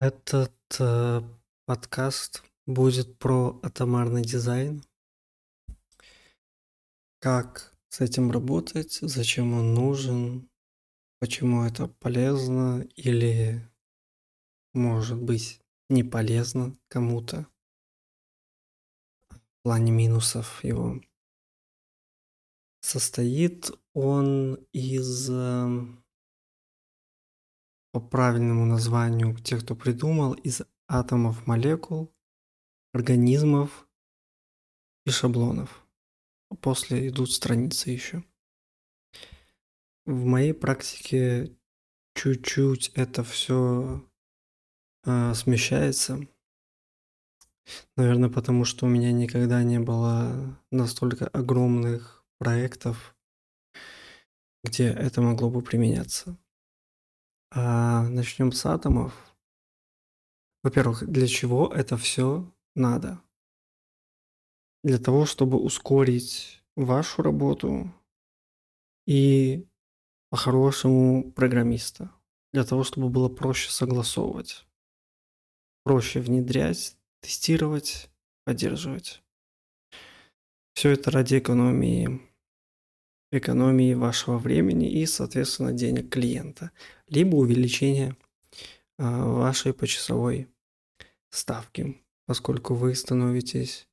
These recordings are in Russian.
Этот э, подкаст будет про атомарный дизайн. Как с этим работать, зачем он нужен, почему это полезно или может быть не полезно кому-то в плане минусов его. Состоит он из э, по правильному названию тех, кто придумал, из атомов молекул, организмов и шаблонов. После идут страницы еще. В моей практике чуть-чуть это все э, смещается. Наверное, потому что у меня никогда не было настолько огромных проектов, где это могло бы применяться. А, начнем с атомов. Во-первых, для чего это все надо? Для того, чтобы ускорить вашу работу и по-хорошему программиста. Для того, чтобы было проще согласовывать, проще внедрять, тестировать, поддерживать. Все это ради экономии экономии вашего времени и, соответственно, денег клиента, либо увеличения а, вашей почасовой ставки, поскольку вы становитесь,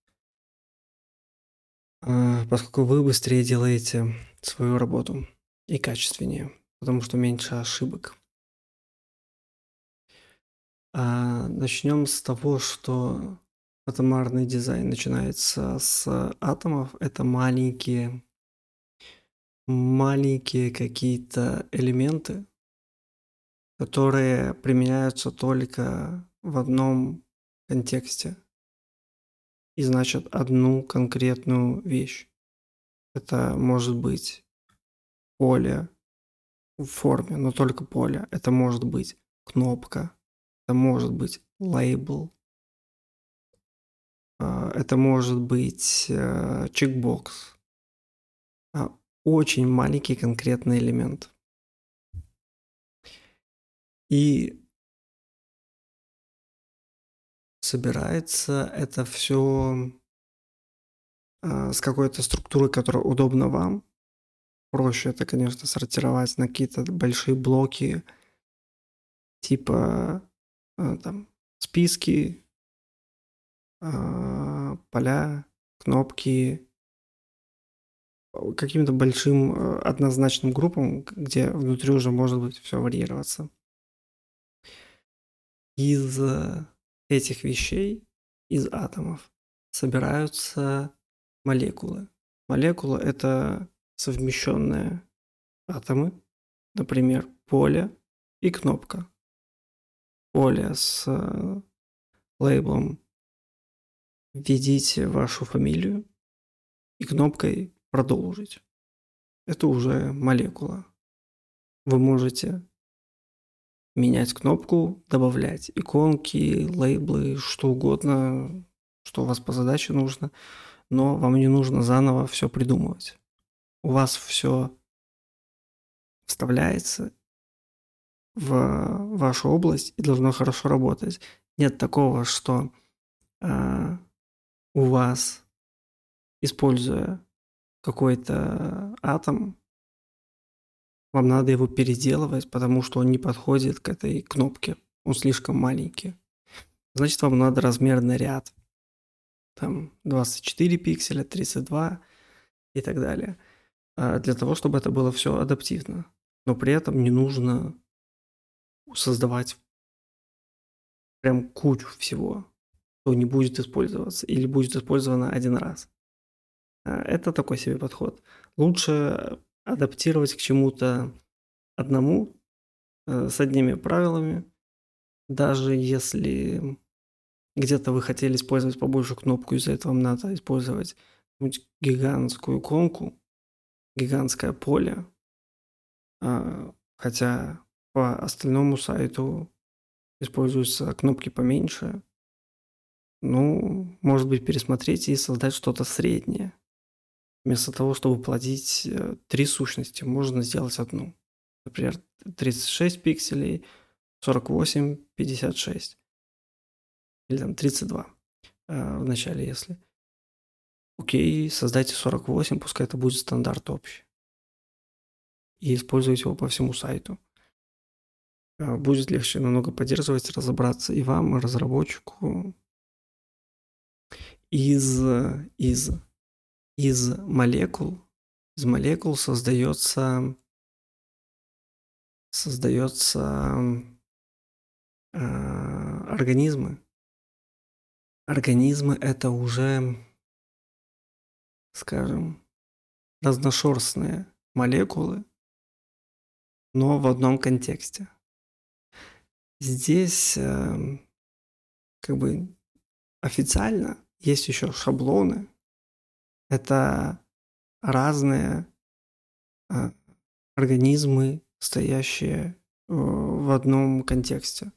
а, поскольку вы быстрее делаете свою работу и качественнее, потому что меньше ошибок. А начнем с того, что атомарный дизайн начинается с атомов. Это маленькие маленькие какие-то элементы, которые применяются только в одном контексте и значит одну конкретную вещь. Это может быть поле в форме, но только поле. Это может быть кнопка, это может быть лейбл, а, это может быть э, чекбокс, а, очень маленький конкретный элемент. И собирается это все а, с какой-то структурой, которая удобна вам. Проще это, конечно, сортировать на какие-то большие блоки, типа а, там списки, а, поля, кнопки, каким-то большим э, однозначным группам, где внутри уже может быть все варьироваться. Из э, этих вещей, из атомов, собираются молекулы. Молекулы – это совмещенные атомы, например, поле и кнопка. Поле с э, лейблом «Введите вашу фамилию» и кнопкой продолжить. Это уже молекула. Вы можете менять кнопку, добавлять иконки, лейблы, что угодно, что у вас по задаче нужно, но вам не нужно заново все придумывать. У вас все вставляется в вашу область и должно хорошо работать. Нет такого, что э, у вас, используя какой-то атом, вам надо его переделывать, потому что он не подходит к этой кнопке. Он слишком маленький. Значит, вам надо размерный ряд. Там 24 пикселя, 32 и так далее. А для того, чтобы это было все адаптивно. Но при этом не нужно создавать прям кучу всего, что не будет использоваться или будет использовано один раз. А, это такой себе подход. Лучше адаптировать к чему-то одному, э, с одними правилами, даже если где-то вы хотели использовать побольше кнопку, из-за этого вам надо использовать гигантскую иконку, гигантское поле, а, хотя по остальному сайту используются кнопки поменьше. Ну, может быть, пересмотреть и создать что-то среднее. Вместо того, чтобы плодить э, три сущности, можно сделать одну. Например, 36 пикселей, 48, 56. Или там 32 э, в начале, если. Окей, создайте 48, пускай это будет стандарт общий. И используйте его по всему сайту. Э, будет легче намного поддерживать, разобраться и вам, и разработчику. Из, из, из молекул, из молекул создается, создается э, организмы. Организмы это уже, скажем, разношерстные молекулы, но в одном контексте. Здесь э, как бы официально есть еще шаблоны. Это разные э, организмы, стоящие э, в одном контексте.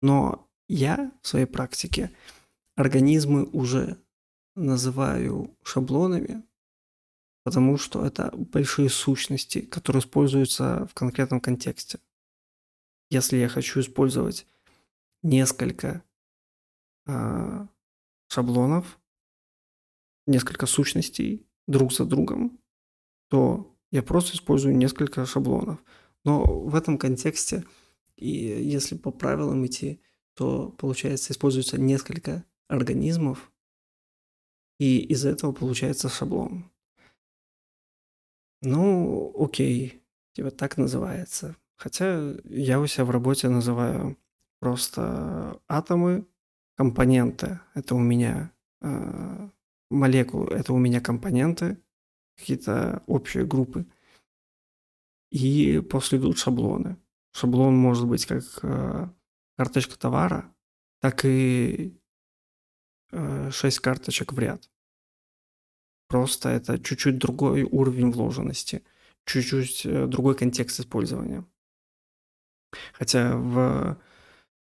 Но я в своей практике организмы уже называю шаблонами, потому что это большие сущности, которые используются в конкретном контексте. Если я хочу использовать несколько э, шаблонов, несколько сущностей друг за другом, то я просто использую несколько шаблонов. Но в этом контексте, и если по правилам идти, то получается используется несколько организмов, и из этого получается шаблон. Ну, окей, типа так называется. Хотя я у себя в работе называю просто атомы, компоненты. Это у меня э, молекулы, это у меня компоненты, какие-то общие группы. И после идут шаблоны. Шаблон может быть как э, карточка товара, так и э, 6 карточек в ряд. Просто это чуть-чуть другой уровень вложенности, чуть-чуть э, другой контекст использования. Хотя в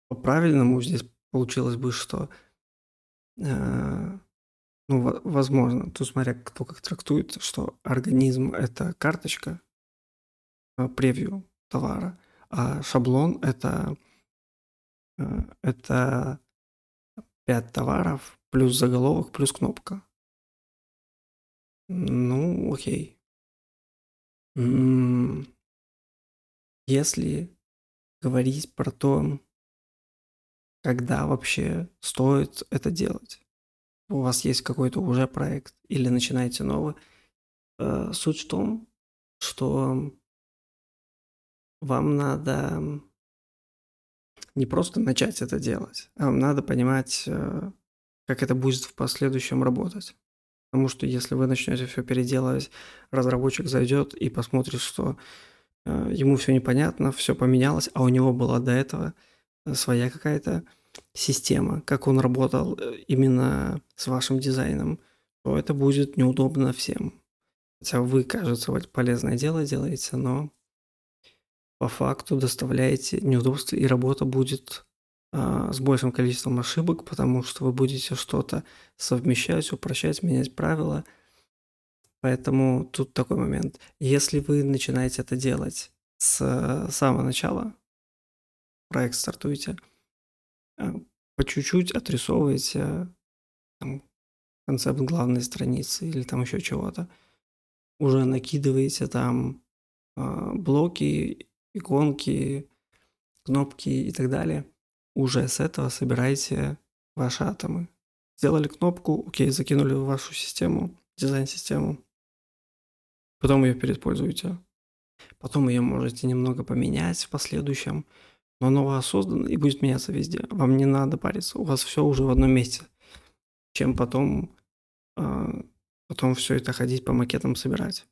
по-правильному здесь получилось бы, что э, ну, возможно, тут смотря кто как трактует, что организм – это карточка, э, превью товара, а шаблон – это, э, это пять товаров плюс заголовок плюс кнопка. Ну, окей. Если говорить про то, когда вообще стоит это делать. У вас есть какой-то уже проект или начинаете новый. Э, суть в том, что вам надо не просто начать это делать, а вам надо понимать, э, как это будет в последующем работать. Потому что если вы начнете все переделывать, разработчик зайдет и посмотрит, что э, ему все непонятно, все поменялось, а у него была до этого своя какая-то система, как он работал э, именно с вашим дизайном, то это будет неудобно всем. Хотя вы, кажется, полезное дело делаете, но по факту доставляете неудобства, и работа будет а, с большим количеством ошибок, потому что вы будете что-то совмещать, упрощать, менять правила. Поэтому тут такой момент. Если вы начинаете это делать с самого начала, проект стартуете, по чуть-чуть отрисовываете там, концепт главной страницы или там еще чего-то, уже накидываете там э, блоки, иконки, кнопки и так далее. Уже с этого собираете ваши атомы. Сделали кнопку, окей, закинули в вашу систему, дизайн-систему. Потом ее переиспользуете. Потом ее можете немного поменять в последующем но оно у вас создано и будет меняться везде. Вам не надо париться, у вас все уже в одном месте, чем потом, э, потом все это ходить по макетам собирать.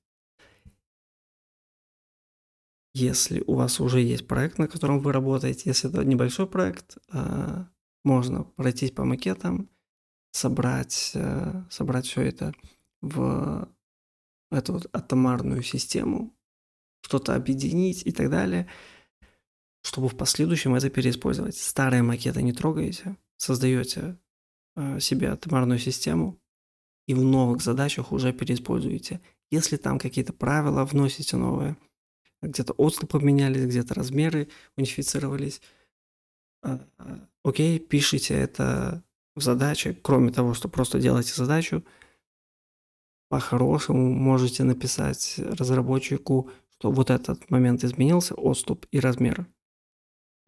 Если у вас уже есть проект, на котором вы работаете, если это небольшой проект, э, можно пройтись по макетам, собрать, э, собрать все это в эту вот атомарную систему, что-то объединить и так далее – чтобы в последующем это переиспользовать. Старые макеты не трогаете, создаете э, себе атомарную систему и в новых задачах уже переиспользуете. Если там какие-то правила вносите новые, где-то отступы поменялись, где-то размеры унифицировались. А, а, окей, пишите это в задаче, кроме того, что просто делаете задачу, по-хорошему можете написать разработчику, что вот этот момент изменился, отступ и размер.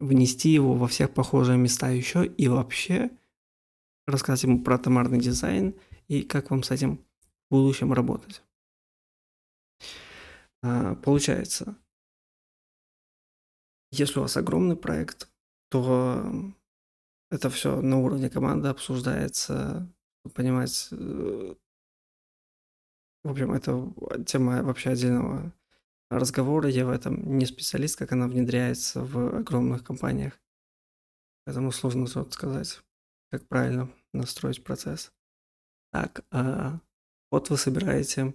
Внести его во всех похожие места еще и вообще рассказать ему про томарный дизайн и как вам с этим в будущем работать. А, получается, если у вас огромный проект, то это все на уровне команды обсуждается, понимать. Э, в общем, это тема вообще отдельного разговора. Я в этом не специалист, как она внедряется в огромных компаниях. Поэтому сложно что-то сказать, как правильно настроить процесс. Так, а, вот вы собираете,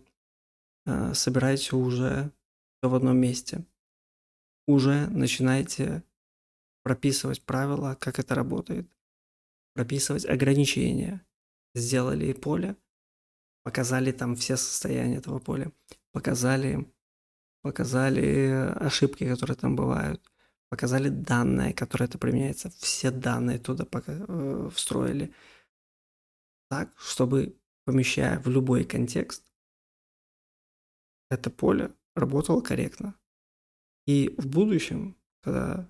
а, собираете уже в одном месте. Уже начинаете прописывать правила, как это работает, прописывать ограничения. Сделали поле, показали там все состояния этого поля, показали, показали ошибки, которые там бывают, показали данные, которые это применяется, все данные туда пока, э, встроили, так, чтобы, помещая в любой контекст, это поле работало корректно. И в будущем, когда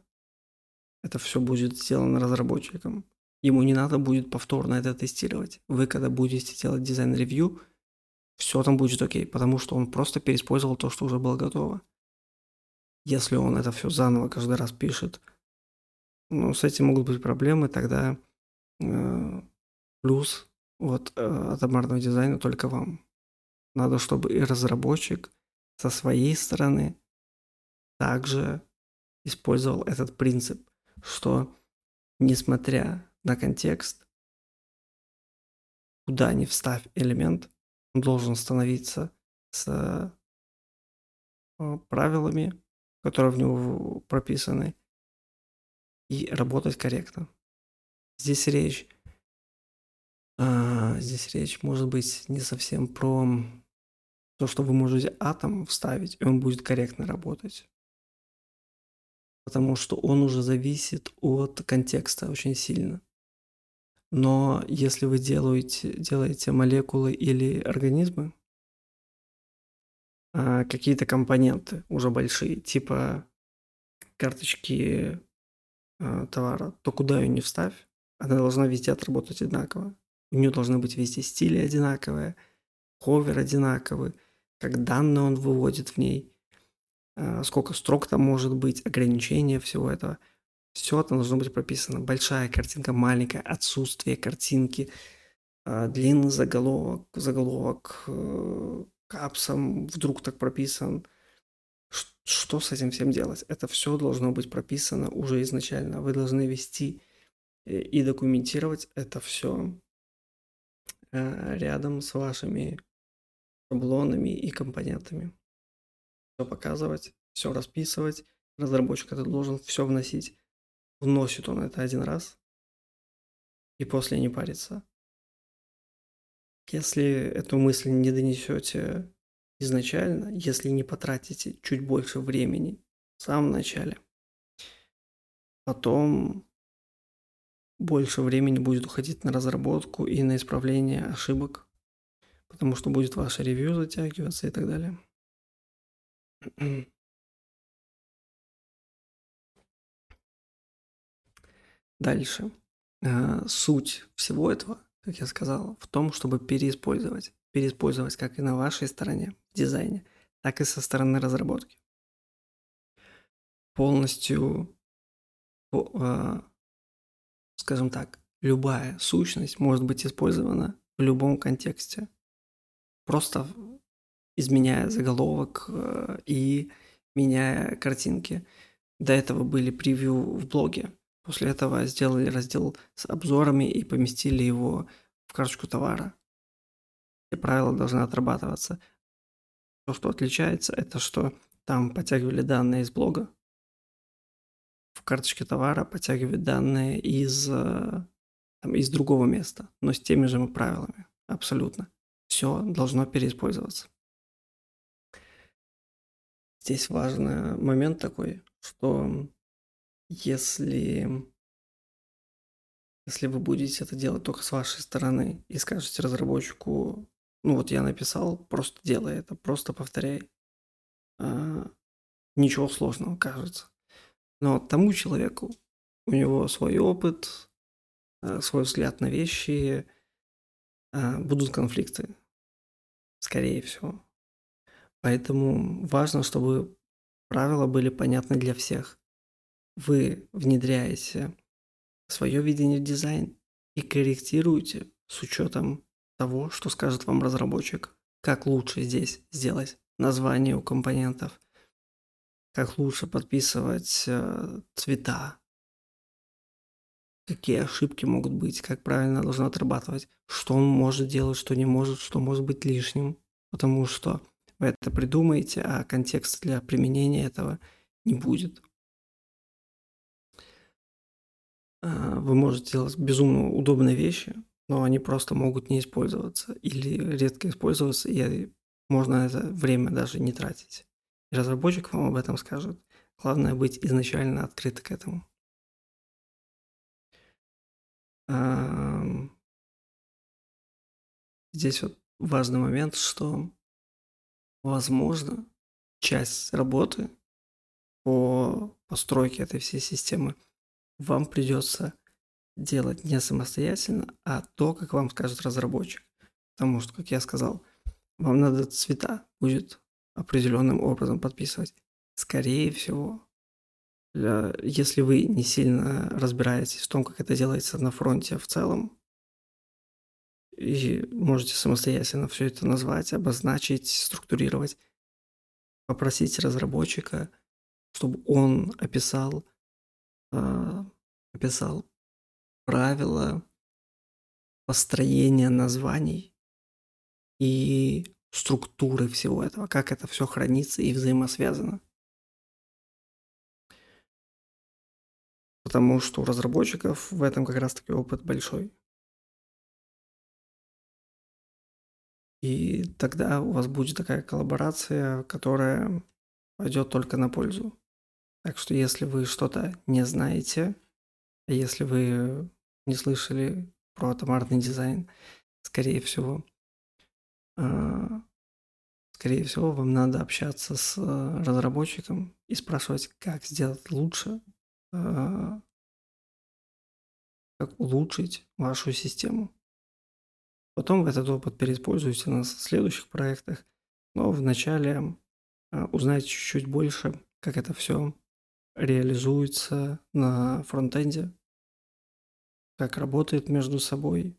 это все будет сделано разработчиком. Ему не надо будет повторно это тестировать. Вы, когда будете делать design review, все там будет окей, потому что он просто переиспользовал то, что уже было готово. Если он это все заново каждый раз пишет, ну, с этим могут быть проблемы, тогда э, плюс вот э, от атомарного дизайна только вам. Надо, чтобы и разработчик со своей стороны также использовал этот принцип что несмотря на контекст, куда ни вставь элемент, должен становиться с э, правилами, которые в него прописаны, и работать корректно. Здесь речь, а, здесь речь может быть не совсем про то, что вы можете атом вставить, и он будет корректно работать потому что он уже зависит от контекста очень сильно. Но если вы делаете, делаете молекулы или организмы, а, какие-то компоненты уже большие, типа карточки а, товара, то куда ее не вставь, она должна везде отработать одинаково. У нее должны быть везде стили одинаковые, ховер одинаковый, как данные он выводит в ней – Э, сколько строк там может быть, ограничения всего этого. Все это должно быть прописано. Большая картинка, маленькая, отсутствие картинки, э, длинный заголовок, заголовок э, капсом вдруг так прописан. Что с этим всем делать? Это все должно быть прописано уже изначально. Вы должны вести и документировать это все рядом с вашими шаблонами и компонентами все показывать, все расписывать. Разработчик это должен все вносить. Вносит он это один раз и после не парится. Если эту мысль не донесете изначально, если не потратите чуть больше времени в самом начале, потом больше времени будет уходить на разработку и на исправление ошибок, потому что будет ваше ревью затягиваться и так далее. Дальше. А, суть всего этого, как я сказал, в том, чтобы переиспользовать. Переиспользовать как и на вашей стороне в дизайне, так и со стороны разработки. Полностью, а, скажем так, любая сущность может быть использована в любом контексте. Просто изменяя заголовок э, и меняя картинки. До этого были превью в блоге. После этого сделали раздел с обзорами и поместили его в карточку товара. Все правила должны отрабатываться. То, что отличается, это что там подтягивали данные из блога, в карточке товара подтягивают данные из, э, там, из другого места, но с теми же правилами. Абсолютно. Все должно переиспользоваться. здесь важный момент такой, что если если вы будете это делать только с вашей стороны и скажете разработчику, ну вот я написал, просто делай это, просто повторяй. А, ничего сложного, кажется. Но тому человеку, у него свой опыт, а, свой взгляд на вещи, а, будут конфликты, скорее всего. Поэтому важно, чтобы правила были понятны для всех. Вы внедряете свое видение в дизайн и корректируете с учетом того, что скажет вам разработчик, как лучше здесь сделать название у компонентов, как лучше подписывать э, цвета, какие ошибки могут быть, как правильно должно отрабатывать, что он может делать, что не может, что может быть лишним, потому что вы это придумаете, а контекста для применения этого не будет. Вы можете делать безумно удобные вещи, но они просто могут не использоваться или редко использоваться, и можно это время даже не тратить. И разработчик вам об этом скажет. Главное быть изначально открыт к этому. Здесь вот важный момент, что, возможно, часть работы по постройке этой всей системы вам придется делать не самостоятельно, а то, как вам скажет разработчик. Потому что, как я сказал, вам надо цвета будет определенным образом подписывать. Скорее всего, если вы не сильно разбираетесь в том, как это делается на фронте в целом, и можете самостоятельно все это назвать, обозначить, структурировать, попросить разработчика, чтобы он описал, описал правила построения названий и структуры всего этого, как это все хранится и взаимосвязано. Потому что у разработчиков в этом как раз-таки опыт большой. И тогда у вас будет такая коллаборация, которая пойдет только на пользу. Так что если вы что-то не знаете, а если вы не слышали про томарный дизайн, скорее всего, а, скорее всего, вам надо общаться с э, разработчиком и спрашивать, как сделать лучше, а, как улучшить вашу систему. Потом вы этот опыт переиспользуете на следующих проектах, но вначале а, узнайте чуть-чуть больше, как это все реализуется на фронтенде, как работает между собой,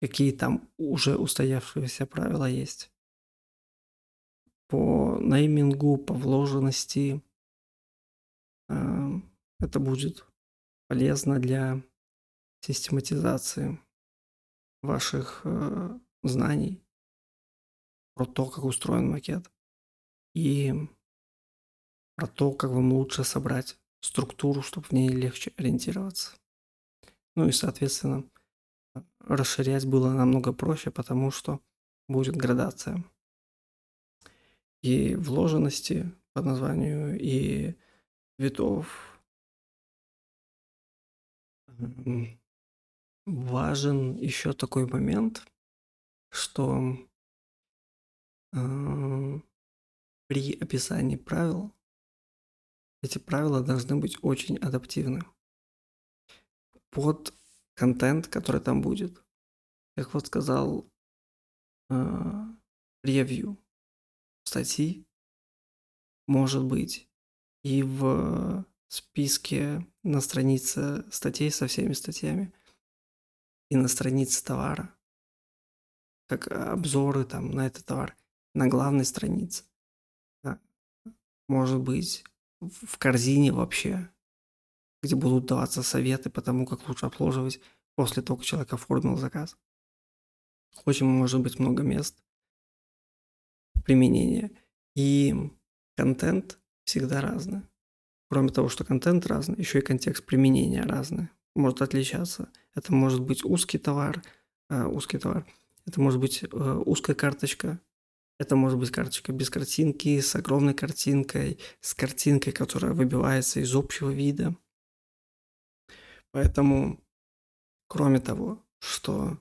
какие там уже устоявшиеся правила есть. По неймингу, по вложенности э, это будет полезно для систематизации ваших э, знаний про то, как устроен макет и про то, как вам лучше собрать структуру, чтобы в ней легче ориентироваться. Ну и, соответственно, расширять было намного проще, потому что будет градация. И вложенности по названию, и витов. Важен еще такой момент, что э, при описании правил эти правила должны быть очень адаптивны под контент, который там будет. Как вот сказал э, ревью статьи, может быть и в списке на странице статей со всеми статьями, и на странице товара, как обзоры там на этот товар, на главной странице. Может быть, в корзине вообще где будут даваться советы по тому, как лучше обслуживать после того, как человек оформил заказ. Очень может быть много мест применения. И контент всегда разный. Кроме того, что контент разный, еще и контекст применения разный. Может отличаться. Это может быть узкий товар, э, узкий товар. Это может быть э, узкая карточка Это может быть карточка без картинки, с огромной картинкой, с картинкой, которая выбивается из общего вида. Поэтому, кроме того, что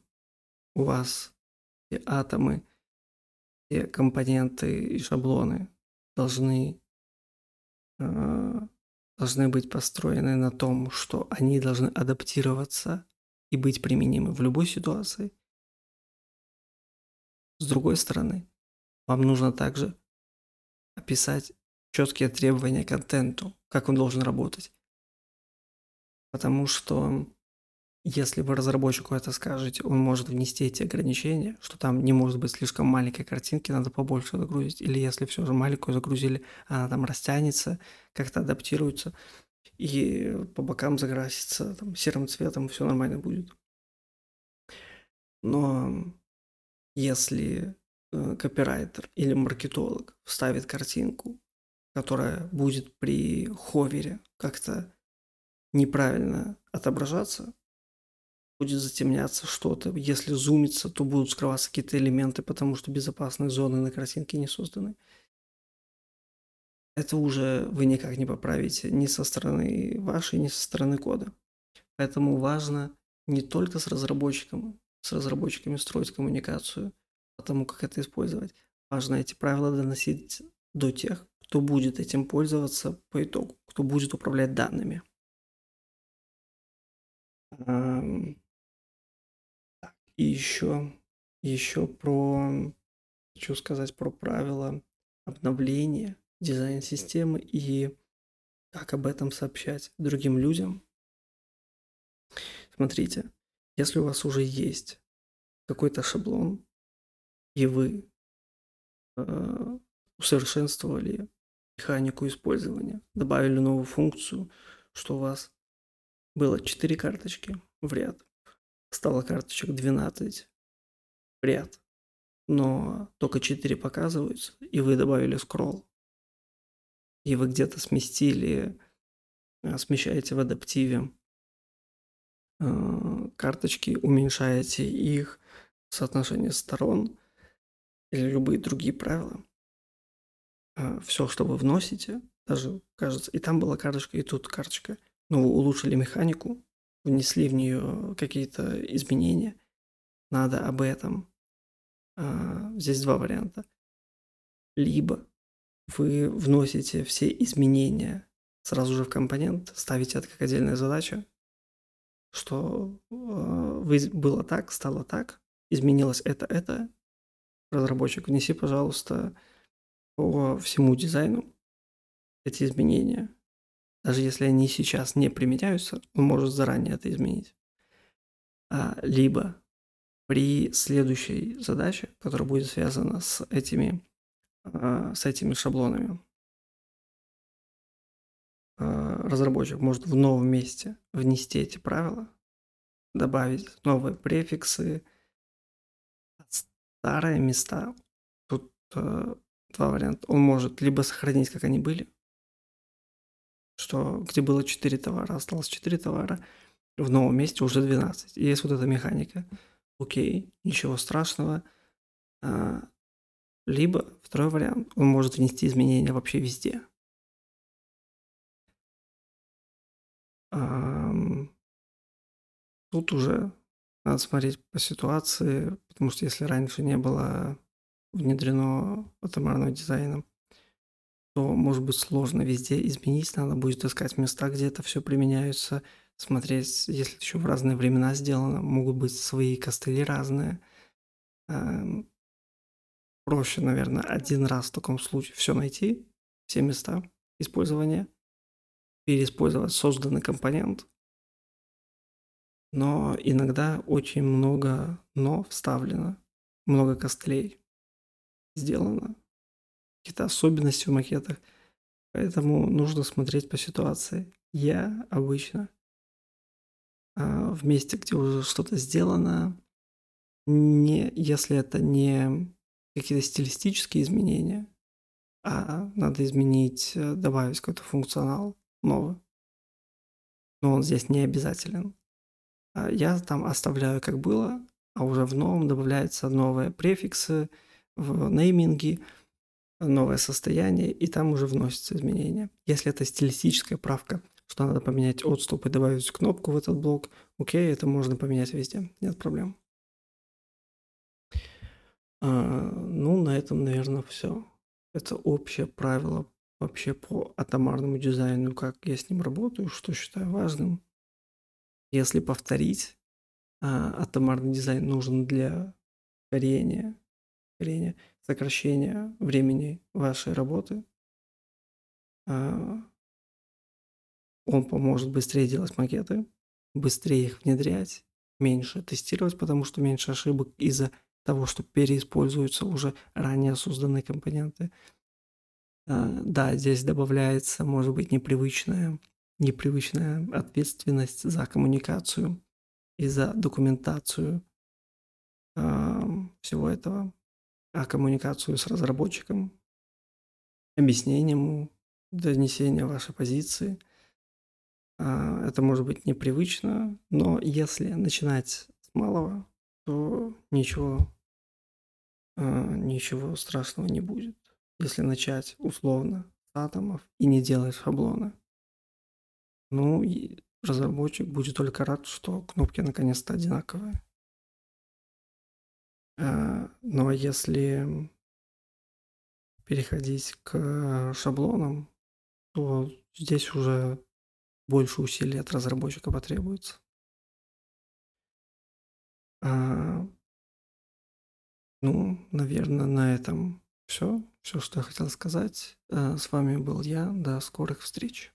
у вас все атомы, все компоненты и шаблоны должны, э, должны быть построены на том, что они должны адаптироваться и быть применимы в любой ситуации. С другой стороны, вам нужно также описать четкие требования к контенту, как он должен работать. Потому что если вы разработчику это скажете, он может внести эти ограничения, что там не может быть слишком маленькой картинки, надо побольше загрузить. Или если все же маленькую загрузили, она там растянется, как-то адаптируется и по бокам закрасится там, серым цветом, все нормально будет. Но если копирайтер или маркетолог вставит картинку, которая будет при ховере как-то неправильно отображаться, будет затемняться что-то. Если зумиться, то будут скрываться какие-то элементы, потому что безопасные зоны на картинке не созданы. Это уже вы никак не поправите ни со стороны вашей, ни со стороны кода. Поэтому важно не только с разработчиком, с разработчиками строить коммуникацию тому, как это использовать. Важно эти правила доносить до тех, кто будет этим пользоваться по итогу, кто будет управлять данными. И еще, еще про, хочу сказать про правила обновления дизайн-системы и как об этом сообщать другим людям. Смотрите, если у вас уже есть какой-то шаблон, и вы э, усовершенствовали механику использования, добавили новую функцию, что у вас было 4 карточки в ряд, стало карточек 12 в ряд, но только 4 показываются, и вы добавили скролл, и вы где-то сместили, э, смещаете в адаптиве э, карточки, уменьшаете их соотношение сторон или любые другие правила. Э, Все, что вы вносите, даже кажется, и там была карточка, и тут карточка, но вы улучшили механику, внесли в нее какие-то изменения, надо об этом. А, здесь два варианта. Либо вы вносите все изменения сразу же в компонент, ставите это как отдельная задача, что э, было так, стало так, изменилось это, это. Разработчик, внеси, пожалуйста, по всему дизайну эти изменения. Даже если они сейчас не применяются, он может заранее это изменить. А, либо при следующей задаче, которая будет связана с этими, а, с этими шаблонами, а, разработчик может в новом месте внести эти правила, добавить новые префиксы, старые места. Тут два варианта. Он может либо сохранить, как они были, что где было 4 товара, осталось 4 товара, в новом месте уже 12. И есть вот эта механика. Окей, ничего страшного. А, либо второй вариант, он может внести изменения вообще везде. Тут уже надо смотреть по ситуации, потому что если раньше не было внедрено атомарным дизайном, то может быть сложно везде изменить, надо будет искать места, где это все применяется, смотреть, если еще в разные времена сделано, могут быть свои костыли разные. Эм, проще, наверное, один раз в таком случае все найти, все места использования, переиспользовать созданный компонент. Но иногда очень много «но» вставлено, много костылей сделано какие-то особенности в макетах. Поэтому нужно смотреть по ситуации. Я обычно а, в месте, где уже что-то сделано, не, если это не какие-то стилистические изменения, а надо изменить, э, добавить какой-то функционал новый. Но он здесь не обязателен. А я там оставляю как было, а уже в новом добавляются новые префиксы, в нейминге, новое состояние, и там уже вносятся изменения. Если это стилистическая правка, что надо поменять отступ и добавить кнопку в этот блок, окей, это можно поменять везде, нет проблем. А, ну, на этом, наверное, все. Это общее правило вообще по атомарному дизайну, как я с ним работаю, что считаю важным. Если повторить, а, атомарный дизайн нужен для ускорения, ускорения, сокращения времени вашей работы. А, он поможет быстрее делать макеты, быстрее их внедрять, меньше тестировать, потому что меньше ошибок из-за того, что переиспользуются уже ранее созданные компоненты. А, да, здесь добавляется, может быть, непривычная, непривычная ответственность за коммуникацию и за документацию э, всего этого, а коммуникацию с разработчиком, объяснение ему, донесение вашей позиции. Э, это может быть непривычно, но если начинать с малого, то ничего, э, ничего страшного не будет. Если начать условно с атомов и не делать шаблона. Ну, и разработчик будет только рад, что кнопки наконец-то одинаковые. А, но если переходить к шаблонам, то здесь уже больше усилий от разработчика потребуется. А, ну, наверное, на этом все. Все, что я хотел сказать. А, с вами был я. До скорых встреч.